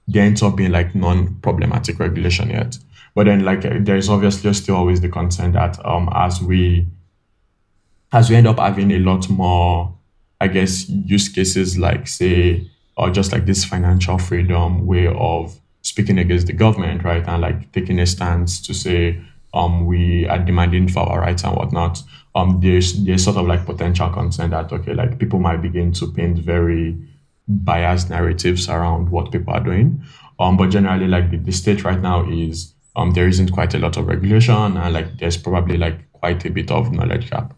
there ends up being like non-problematic regulation yet. But then like there's obviously still always the concern that um as we as we end up having a lot more, I guess, use cases like say, or just like this financial freedom way of speaking against the government, right? And like taking a stance to say, um, we are demanding for our rights and whatnot. Um, there's there's sort of like potential concern that okay, like people might begin to paint very biased narratives around what people are doing. Um, but generally, like the, the state right now is um, there isn't quite a lot of regulation, and like there's probably like quite a bit of knowledge gap.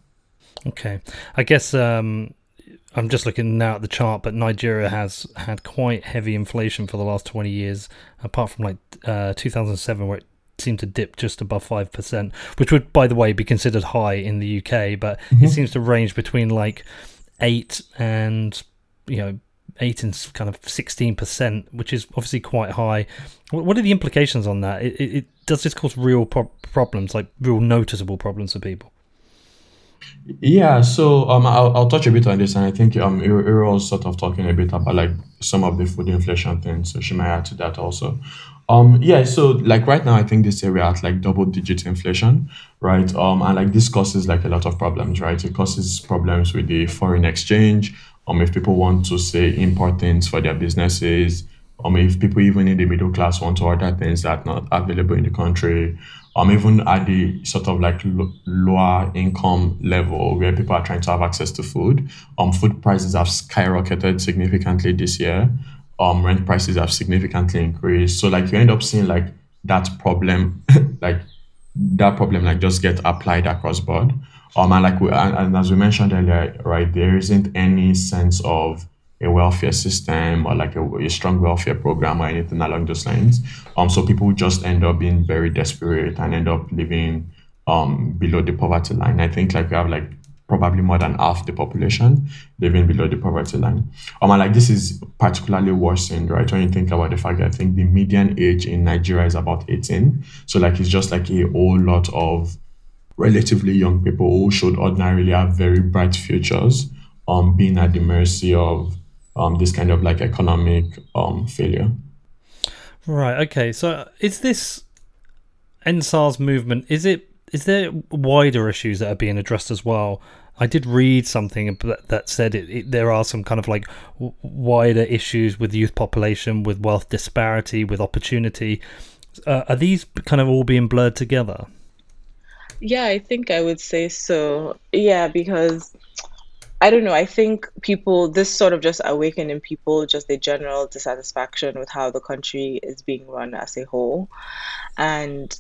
Okay, I guess um, I'm just looking now at the chart, but Nigeria has had quite heavy inflation for the last 20 years, apart from like uh, 2007, where it seemed to dip just above 5%, which would, by the way, be considered high in the UK, but mm-hmm. it seems to range between like 8 and, you know, eight and kind of sixteen percent, which is obviously quite high. What are the implications on that? It, it, it does this cause real pro- problems, like real noticeable problems for people? Yeah, so um, I'll, I'll touch a bit on this, and I think um, Ire was sort of talking a bit about like some of the food inflation things, so she might add to that also. Um, yeah, so like right now, I think this area at like double digit inflation, right? Um, and like this causes like a lot of problems, right? It causes problems with the foreign exchange, um, if people want to say import things for their businesses, um, if people even in the middle class want to order things that are not available in the country, um, even at the sort of like lo- lower income level where people are trying to have access to food, um, food prices have skyrocketed significantly this year. Um, rent prices have significantly increased. So like you end up seeing like that problem, *laughs* like that problem like just get applied across board. Um, and like we, and, and as we mentioned earlier, right, there isn't any sense of a welfare system or like a, a, strong welfare program or anything along those lines. Um, so people just end up being very desperate and end up living um below the poverty line. I think like we have like probably more than half the population living below the poverty line. Um, and like this is particularly worsened, right? When you think about the fact that I think the median age in Nigeria is about 18. So like it's just like a whole lot of relatively young people who should ordinarily have very bright futures um, being at the mercy of um, this kind of like economic um, failure. Right. Okay. So is this EndSARS movement? Is it is there wider issues that are being addressed as well? I did read something that said it, it, there are some kind of like wider issues with youth population, with wealth disparity, with opportunity. Uh, are these kind of all being blurred together? Yeah, I think I would say so. Yeah, because I don't know. I think people, this sort of just awakened in people just the general dissatisfaction with how the country is being run as a whole. And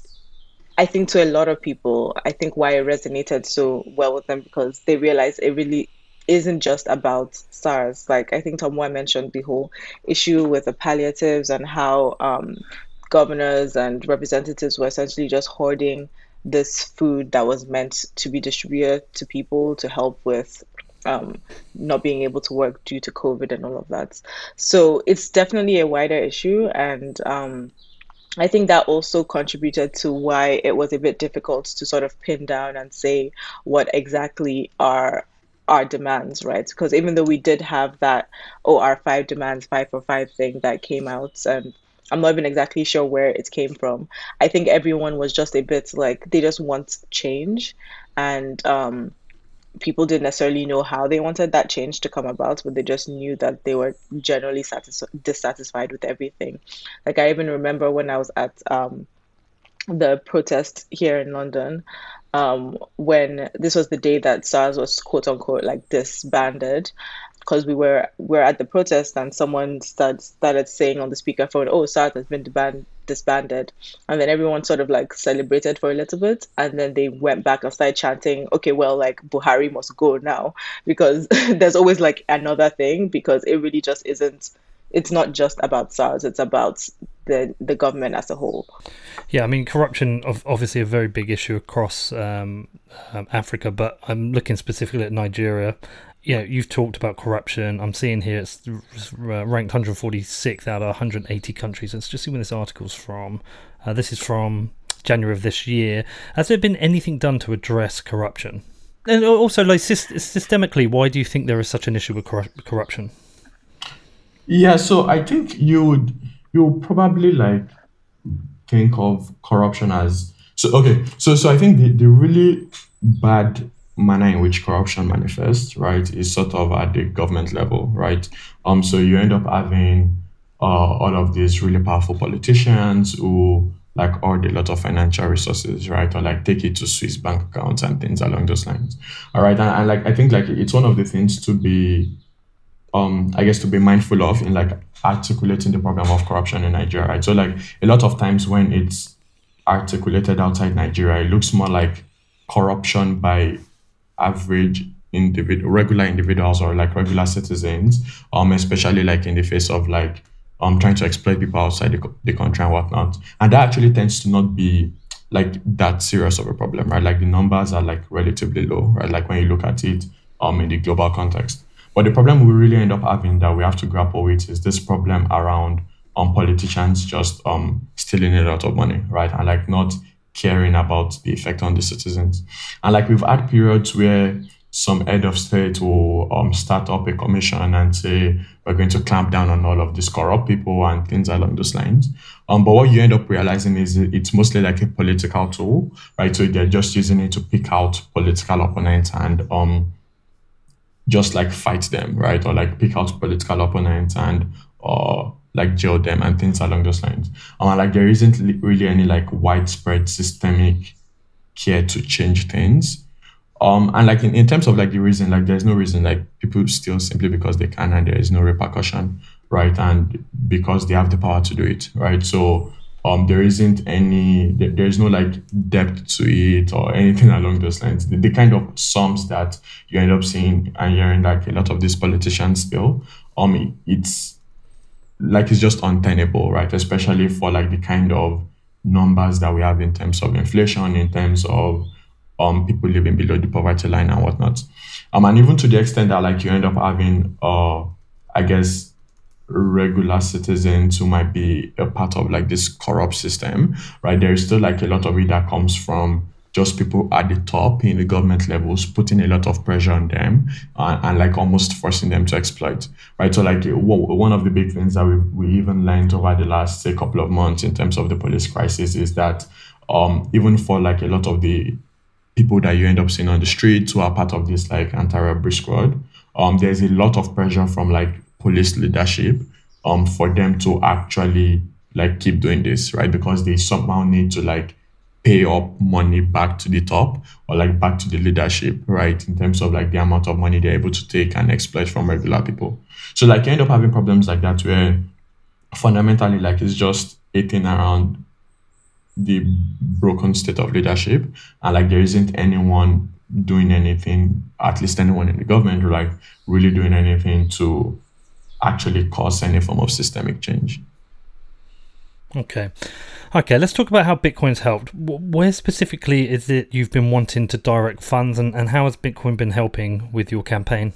I think to a lot of people, I think why it resonated so well with them because they realized it really isn't just about SARS. Like I think Tomiwa mentioned the whole issue with the palliatives and how um, governors and representatives were essentially just hoarding this food that was meant to be distributed to people to help with um, not being able to work due to COVID and all of that. So it's definitely a wider issue and um, I think that also contributed to why it was a bit difficult to sort of pin down and say what exactly are our demands, right? Because even though we did have that, oh, our five demands, five for five thing that came out, and I'm not even exactly sure where it came from. I think everyone was just a bit like they just want change, and um, people didn't necessarily know how they wanted that change to come about, but they just knew that they were generally satis- dissatisfied with everything. Like I even remember when I was at um, the protest here in London, um, when this was the day that SARS was quote unquote like disbanded, because we were were at the protest and someone started started saying on the speakerphone, "Oh, SARS has been disbanded." disbanded and then everyone sort of like celebrated for a little bit and then they went back and started chanting okay well like buhari must go now because *laughs* there's always like another thing because it really just isn't it's not just about SARS it's about the the government as a whole yeah i mean corruption obviously a very big issue across um, um, africa but i'm looking specifically at nigeria yeah, you've talked about corruption. I'm seeing here it's ranked 146th out of 180 countries. Let's just see when this article's from. Uh, this is from January of this year. Has there been anything done to address corruption? And also, like systemically, why do you think there is such an issue with cor- corruption? Yeah, so I think you would you probably like think of corruption as so okay. So so I think the, the really bad manner in which corruption manifests, right, is sort of at the government level, right? Um, so you end up having uh, all of these really powerful politicians who like hoard a lot of financial resources, right, or like take it to Swiss bank accounts and things along those lines. All right, and, and like I think like it's one of the things to be, um, I guess to be mindful of in like articulating the problem of corruption in Nigeria, right? So like a lot of times when it's articulated outside Nigeria, it looks more like corruption by average individual regular individuals or like regular citizens um especially like in the face of like um trying to exploit people outside the, the country and whatnot. And that actually tends to not be like that serious of a problem right? Like the numbers are like relatively low right? Like when you look at it um in the global context. But the problem we really end up having that we have to grapple with is this problem around um politicians just um stealing a lot of money right? And like not caring about the effect on the citizens. And like we've had periods where some head of state will um, start up a commission and say we're going to clamp down on all of these corrupt people and things along those lines. Um, but what you end up realizing is it's mostly like a political tool, right? So they're just using it to pick out political opponents and um, just like fight them, right? Or like pick out political opponents and uh, like jail them and things along those lines. Um, like there isn't really any like widespread systemic care to change things. Um, and like in, in terms of like the reason, like there's no reason like people steal simply because they can and there is no repercussion, right? And because they have the power to do it, right? So um, there isn't any, there, there's no like depth to it or anything *laughs* along those lines. The, the kind of sums that you end up seeing and hearing like a lot of these politicians still, um, it's like it's just untenable, right? Especially for like the kind of numbers that we have in terms of inflation, in terms of um people living below the poverty line and whatnot. Um, and even to the extent that like you end up having uh I guess regular citizens who might be a part of like this corrupt system, right? There is still like a lot of it that comes from just people at the top in the government levels putting a lot of pressure on them and, and like almost forcing them to exploit right so like one of the big things that we, we even learned over the last say couple of months in terms of the police crisis is that um, even for like a lot of the people that you end up seeing on the streets who are part of this like anti-robbery squad, um, there's a lot of pressure from like police leadership um, for them to actually like keep doing this, right? Because they somehow need to like pay up money back to the top or like back to the leadership, right? In terms of like the amount of money they're able to take and exploit from regular people. So like you end up having problems like that where fundamentally like it's just eating around the broken state of leadership and like there isn't anyone doing anything, at least anyone in the government, like really doing anything to actually cause any form of systemic change. Okay. Okay, let's talk about how Bitcoin's helped. Where specifically is it you've been wanting to direct funds and, and how has Bitcoin been helping with your campaign?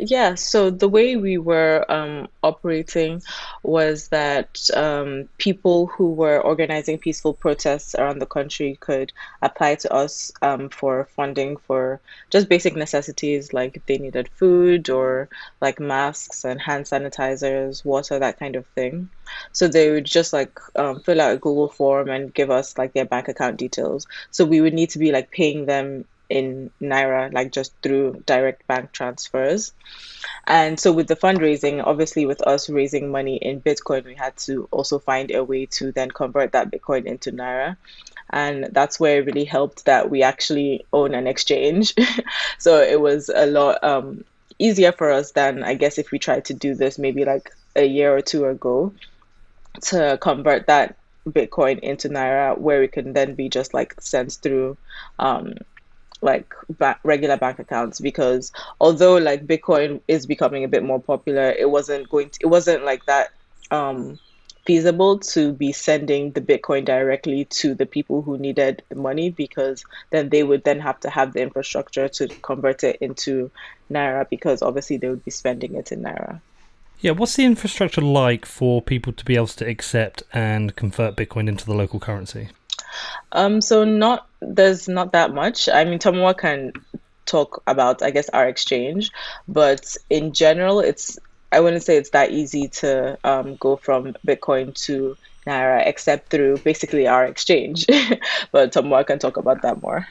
Yeah, so the way we were um, operating was that um, people who were organizing peaceful protests around the country could apply to us um, for funding for just basic necessities like if they needed food or like masks and hand sanitizers, water, that kind of thing. So they would just like um, fill out a Google form and give us like their bank account details. So we would need to be like paying them in naira like just through direct bank transfers. And so with the fundraising obviously with us raising money in bitcoin we had to also find a way to then convert that bitcoin into naira. And that's where it really helped that we actually own an exchange. *laughs* So it was a lot um, easier for us than i guess if we tried to do this maybe like a year or two ago to convert that bitcoin into naira where it can then be just like sent through um, like ba- regular bank accounts because although like bitcoin is becoming a bit more popular it wasn't going to it wasn't like that um feasible to be sending the bitcoin directly to the people who needed the money because then they would then have to have the infrastructure to convert it into naira because obviously they would be spending it in naira yeah, what's the infrastructure like for people to be able to accept and convert Bitcoin into the local currency? Um, so not there's not that much. I mean, Tomiwa can talk about, I guess, our exchange, but in general, it's I wouldn't say it's that easy to um, go from Bitcoin to Naira, except through basically our exchange. *laughs* but Tomiwa can talk about that more.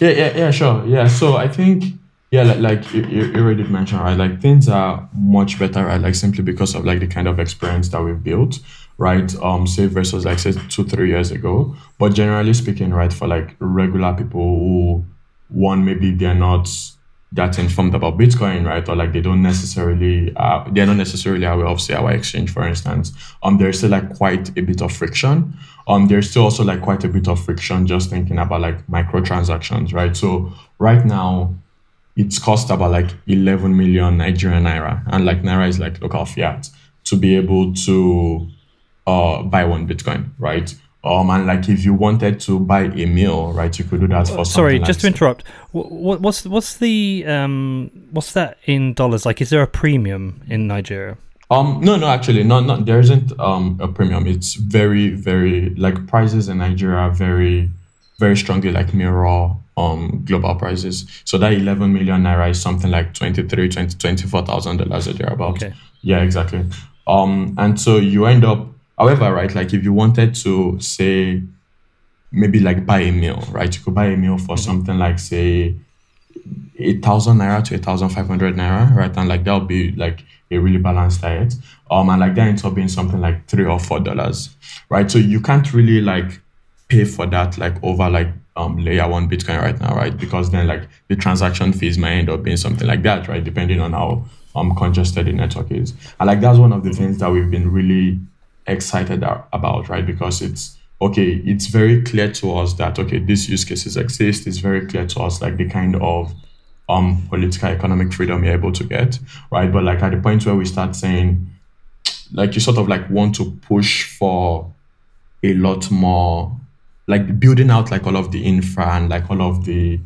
Yeah, yeah, yeah, sure. Yeah, so I think yeah, like, like you, you already mentioned, right? Like things are much better, right? Like simply because of like the kind of experience that we've built right? Um, say versus like say two, three years ago. But generally speaking, right, for like regular people who one maybe they're not that informed about Bitcoin, right? Or like they don't necessarily uh they're not necessarily aware of say our exchange, for instance. Um there's still like quite a bit of friction. Um there's still also like quite a bit of friction just thinking about like microtransactions, right? So right now it's cost about like 11 million Nigerian naira and like naira is like local fiat to be able to uh, buy one Bitcoin, right? Um, and like if you wanted to buy a meal, right, you could do that for. Sorry, like just to interrupt. What, what's what's the um what's that in dollars? Like, is there a premium in Nigeria? Um, no, no, actually, no, no, there isn't um a premium. It's very, very like prices in Nigeria are very, very strongly like mirror um global prices. So that 11 million naira is something like 23, 20, 24,000 dollars or thereabout. Okay. Yeah, exactly. Um, and so you end up However, right, like if you wanted to say maybe like buy a meal, right? You could buy a meal for mm-hmm. something like say eight thousand naira to eight thousand five hundred naira, right? And like that would be like a really balanced diet. Um and like that ends up being something like three or four dollars. Right. So you can't really like pay for that like over like um layer one Bitcoin right now, right? Because then like the transaction fees might end up being something like that, right? Depending on how um congested the network is. And like that's one of the things that we've been really excited about, right? Because it's okay, it's very clear to us that okay, these use cases exist. It's very clear to us like the kind of um political economic freedom you're able to get, right? But like at the point where we start saying, like you sort of like want to push for a lot more, like building out like all of the infra and like all of the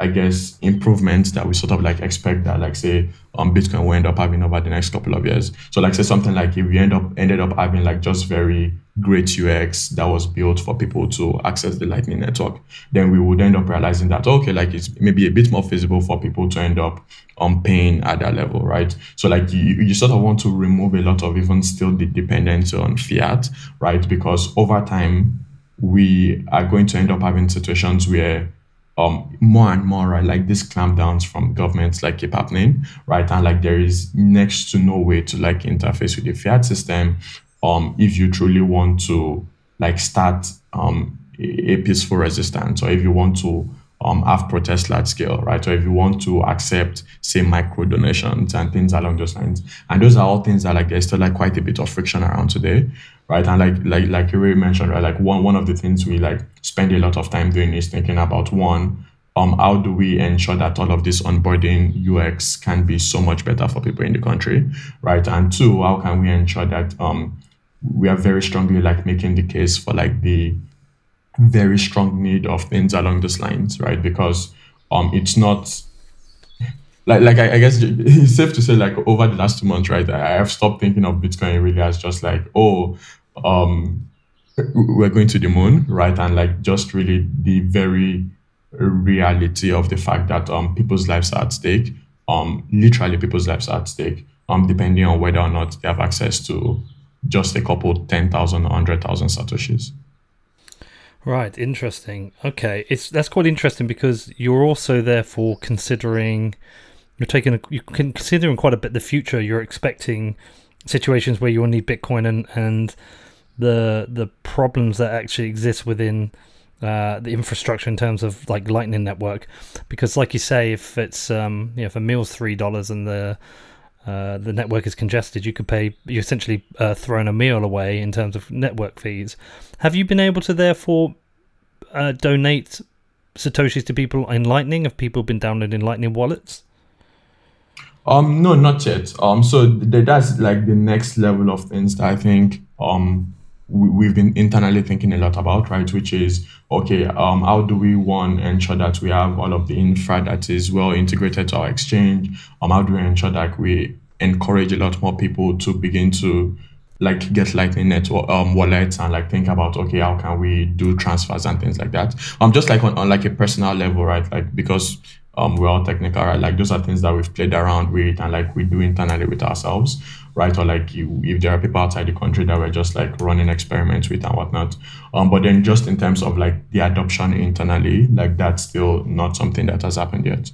I guess, improvements that we sort of like expect that, like say, um, Bitcoin will end up having over the next couple of years. So, like say something like if we end up ended up having like just very great UX that was built for people to access the Lightning Network, then we would end up realizing that okay, like it's maybe a bit more feasible for people to end up um paying at that level, right? So, like you, you sort of want to remove a lot of even still the dependence on fiat, right? Because over time we are going to end up having situations where um more and more right like these clampdowns from governments like keep happening right and like there is next to no way to like interface with the fiat system um if you truly want to like start um a peaceful resistance or if you want to um, have protests large scale, right? Or if you want to accept, say, micro donations and things along those lines. And those are all things that like there's still like quite a bit of friction around today, right? And like like like you already mentioned, right? Like one one of the things we like spend a lot of time doing is thinking about one, um, how do we ensure that all of this onboarding UX can be so much better for people in the country, right? And two, how can we ensure that um we are very strongly like making the case for like the very strong need of things along those lines, right? Because um, it's not like like I, I guess *laughs* it's safe to say like over the last two months, right? I have stopped thinking of Bitcoin really as just like oh, um, we're going to the moon, right? And like just really the very reality of the fact that um people's lives are at stake, um literally people's lives are at stake, um depending on whether or not they have access to just a couple ten thousand or hundred thousand satoshis. Right, interesting. Okay, it's that's quite interesting because you're also therefore considering you're taking a, you're considering quite a bit the future. You're expecting situations where you'll need Bitcoin and and the the problems that actually exist within uh, the infrastructure in terms of like Lightning Network, because like you say, if it's um you know if a meal's three dollars and the uh, the network is congested, you could pay, you're essentially uh, a meal away in terms of network fees. Have you been able to therefore uh, donate Satoshis to people in Lightning? Have people been downloading Lightning wallets? Um, no, not yet. Um, so th- that's like the next level of things that I think um we, we've been internally thinking a lot about, right? Which is okay, um, how do we one ensure that we have all of the infra that is well integrated to our exchange? Um, how do we ensure that we encourage a lot more people to begin to like get lightning network um wallets and like think about okay how can we do transfers and things like that um just like on, on like a personal level right like because um we're all technical right like those are things that we've played around with and like we do internally with ourselves right or like you, if there are people outside the country that we're just like running experiments with and whatnot um but then just in terms of like the adoption internally like that's still not something that has happened yet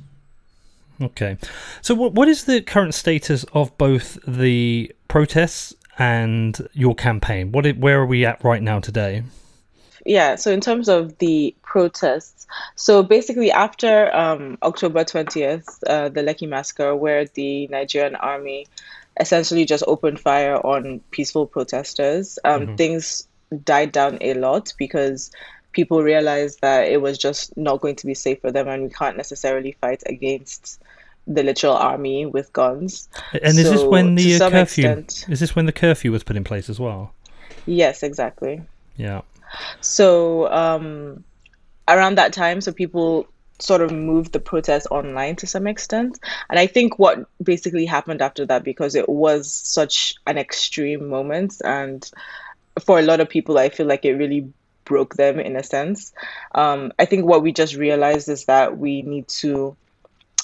Okay. So, what what is the current status of both the protests and your campaign? What where are we at right now today? Yeah, so in terms of the protests, so basically after um, October 20th, uh, the Lekki massacre, where the Nigerian army essentially just opened fire on peaceful protesters, um, mm-hmm. things died down a lot because people realized that it was just not going to be safe for them and we can't necessarily fight against the literal army with guns. And is this when the uh, curfew? Extent, is this when the curfew was put in place as well? Yes, exactly. Yeah. So um, around that time, so people sort of moved the protest online to some extent, and I think what basically happened after that because it was such an extreme moment, and for a lot of people, I feel like it really broke them in a sense. Um, I think what we just realized is that we need to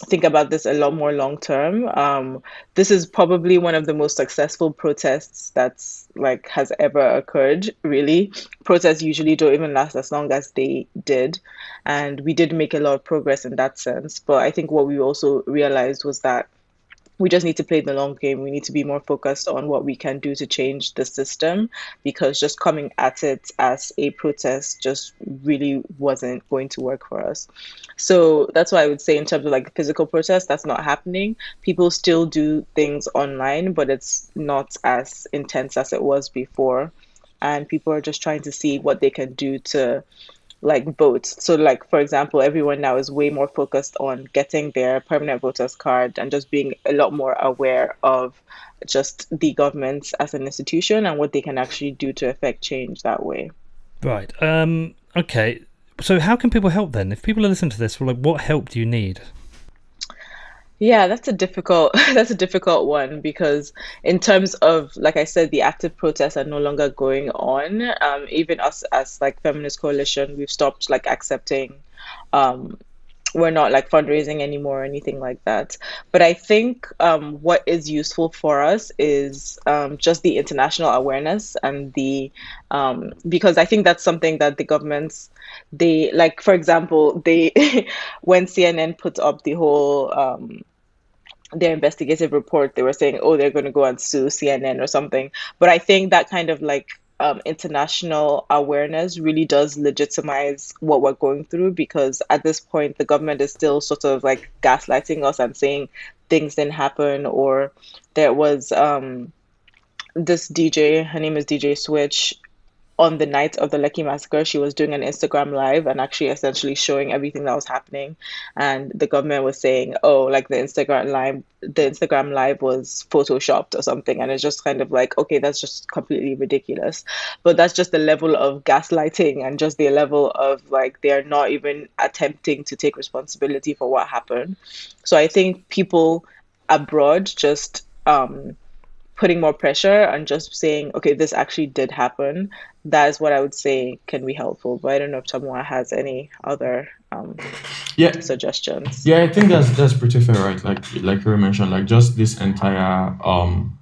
think about this a lot more long term. Um, this is probably one of the most successful protests that's like has ever occurred. Really, protests usually don't even last as long as they did, and we did make a lot of progress in that sense. But I think what we also realized was that we just need to play the long game. We need to be more focused on what we can do to change the system because just coming at it as a protest just really wasn't going to work for us. So that's why I would say, in terms of like physical protest, that's not happening. People still do things online, but it's not as intense as it was before. And people are just trying to see what they can do to like votes. So, like for example, everyone now is way more focused on getting their permanent voters card and just being a lot more aware of just the government as an institution and what they can actually do to affect change that way. Right. Um. Okay. So, how can people help then? If people are listening to this, like, what help do you need? Yeah, that's a difficult *laughs* that's a difficult one because in terms of like I said, the active protests are no longer going on. Um, even us as like feminist coalition, we've stopped like accepting um, we're not like fundraising anymore or anything like that. But I think um, what is useful for us is um, just the international awareness and the um, because I think that's something that the governments they like for example they *laughs* when CNN put up the whole um, their investigative report they were saying oh they're going to go and sue CNN or something but I think that kind of like um, international awareness really does legitimize what we're going through because at this point the government is still sort of like gaslighting us and saying things didn't happen or there was um, this DJ her name is DJ Switch on the night of the Lekki massacre, she was doing an Instagram live and actually essentially showing everything that was happening. And the government was saying, oh, like the Instagram live, the Instagram live was photoshopped or something. And it's just kind of like, okay, that's just completely ridiculous. But that's just the level of gaslighting and just the level of like they're not even attempting to take responsibility for what happened. So I think people abroad just um putting more pressure and just saying, okay, this actually did happen, that is what I would say can be helpful. But I don't know if Tomiwa has any other um, yeah suggestions. Yeah, I think that's that's pretty fair, right? Like like you mentioned, like just this entire um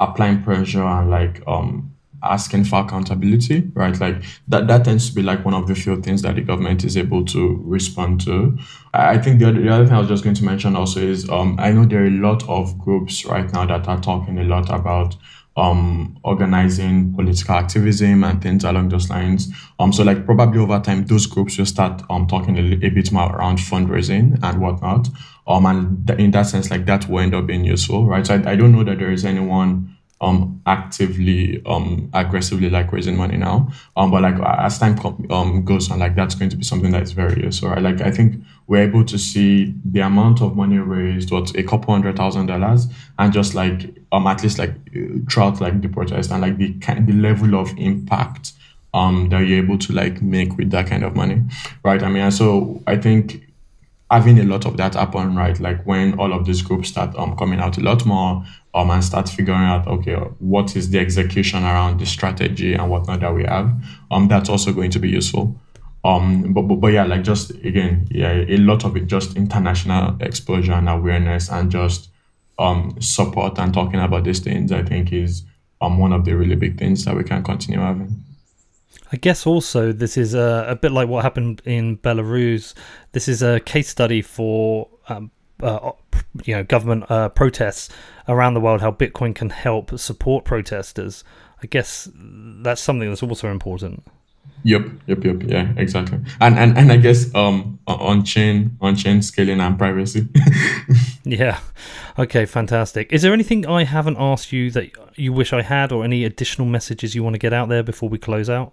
applying pressure and like um asking for accountability, right? Like that that tends to be like one of the few things that the government is able to respond to. I think the other, the other thing I was just going to mention also is um I know there are a lot of groups right now that are talking a lot about um organizing political activism and things along those lines. Um so like probably over time those groups will start um talking a, a bit more around fundraising and whatnot. Um and th- in that sense like that will end up being useful, right? So I, I don't know that there is anyone um actively um aggressively like raising money now. Um but like as time um goes on like that's going to be something that is very useful right? Like i think we're able to see the amount of money raised what a couple hundred thousand dollars and just like um at least like throughout like the protest and like the kind the level of impact um that you're able to like make with that kind of money right? I mean so i think having a lot of that happen, right? Like when all of these groups start um coming out a lot more um and start figuring out okay what is the execution around the strategy and whatnot that we have um that's also going to be useful. Um but, but but yeah like just again yeah a lot of it just international exposure and awareness and just um support and talking about these things I think is um one of the really big things that we can continue having. I guess also this is a, a bit like what happened in Belarus. This is a case study for um, uh, you know government uh, protests around the world. How Bitcoin can help support protesters. I guess that's something that's also important. Yep, yep, yep. Yeah, exactly. And and and I guess um on chain on chain scaling and privacy. *laughs* yeah. Okay, fantastic. Is there anything I haven't asked you that you wish I had, or any additional messages you want to get out there before we close out?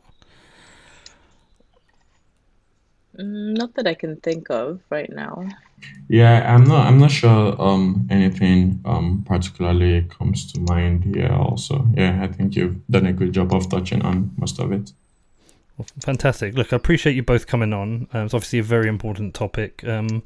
Not that I can think of right now. Yeah, I'm not I'm not sure um anything um particularly comes to mind here also. Yeah, I think you've done a good job of touching on most of it. Well, fantastic. Look, I appreciate you both coming on. Uh, it's obviously a very important topic. Um,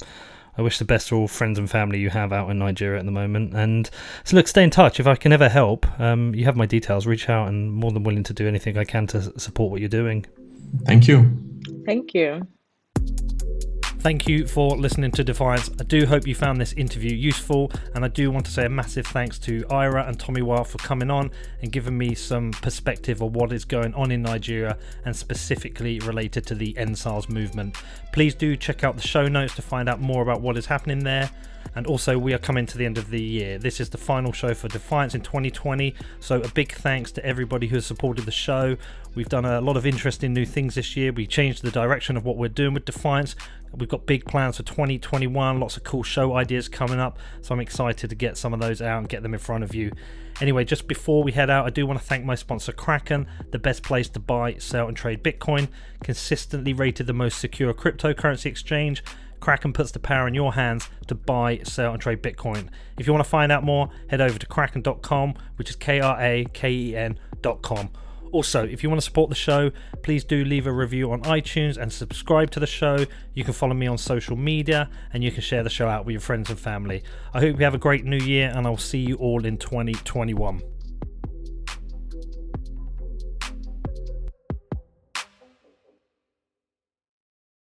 I wish the best to all friends and family you have out in Nigeria at the moment. And so, look, stay in touch. If I can ever help, um, you have my details. Reach out, and more than willing to do anything I can to support what you're doing. Thank you. Thank you. Thank you for listening to Defiance. I do hope you found this interview useful, and I do want to say a massive thanks to Ire and Tomiwa for coming on and giving me some perspective of what is going on in Nigeria and specifically related to the EndSARS movement. Please do check out the show notes to find out more about what is happening there. And also, we are coming to the end of the year. This is the final show for Defiance in 2020. So, a big thanks to everybody who has supported the show. We've done a lot of interesting new things this year. We changed the direction of what we're doing with Defiance. We've got big plans for 2021, lots of cool show ideas coming up. So, I'm excited to get some of those out and get them in front of you. Anyway, just before we head out, I do want to thank my sponsor Kraken, the best place to buy, sell, and trade Bitcoin, consistently rated the most secure cryptocurrency exchange. Kraken puts the power in your hands to buy, sell, and trade Bitcoin. If you want to find out more, head over to kraken.com, which is K R A K E N.com. Also, if you want to support the show, please do leave a review on iTunes and subscribe to the show. You can follow me on social media and you can share the show out with your friends and family. I hope you have a great new year and I'll see you all in 2021.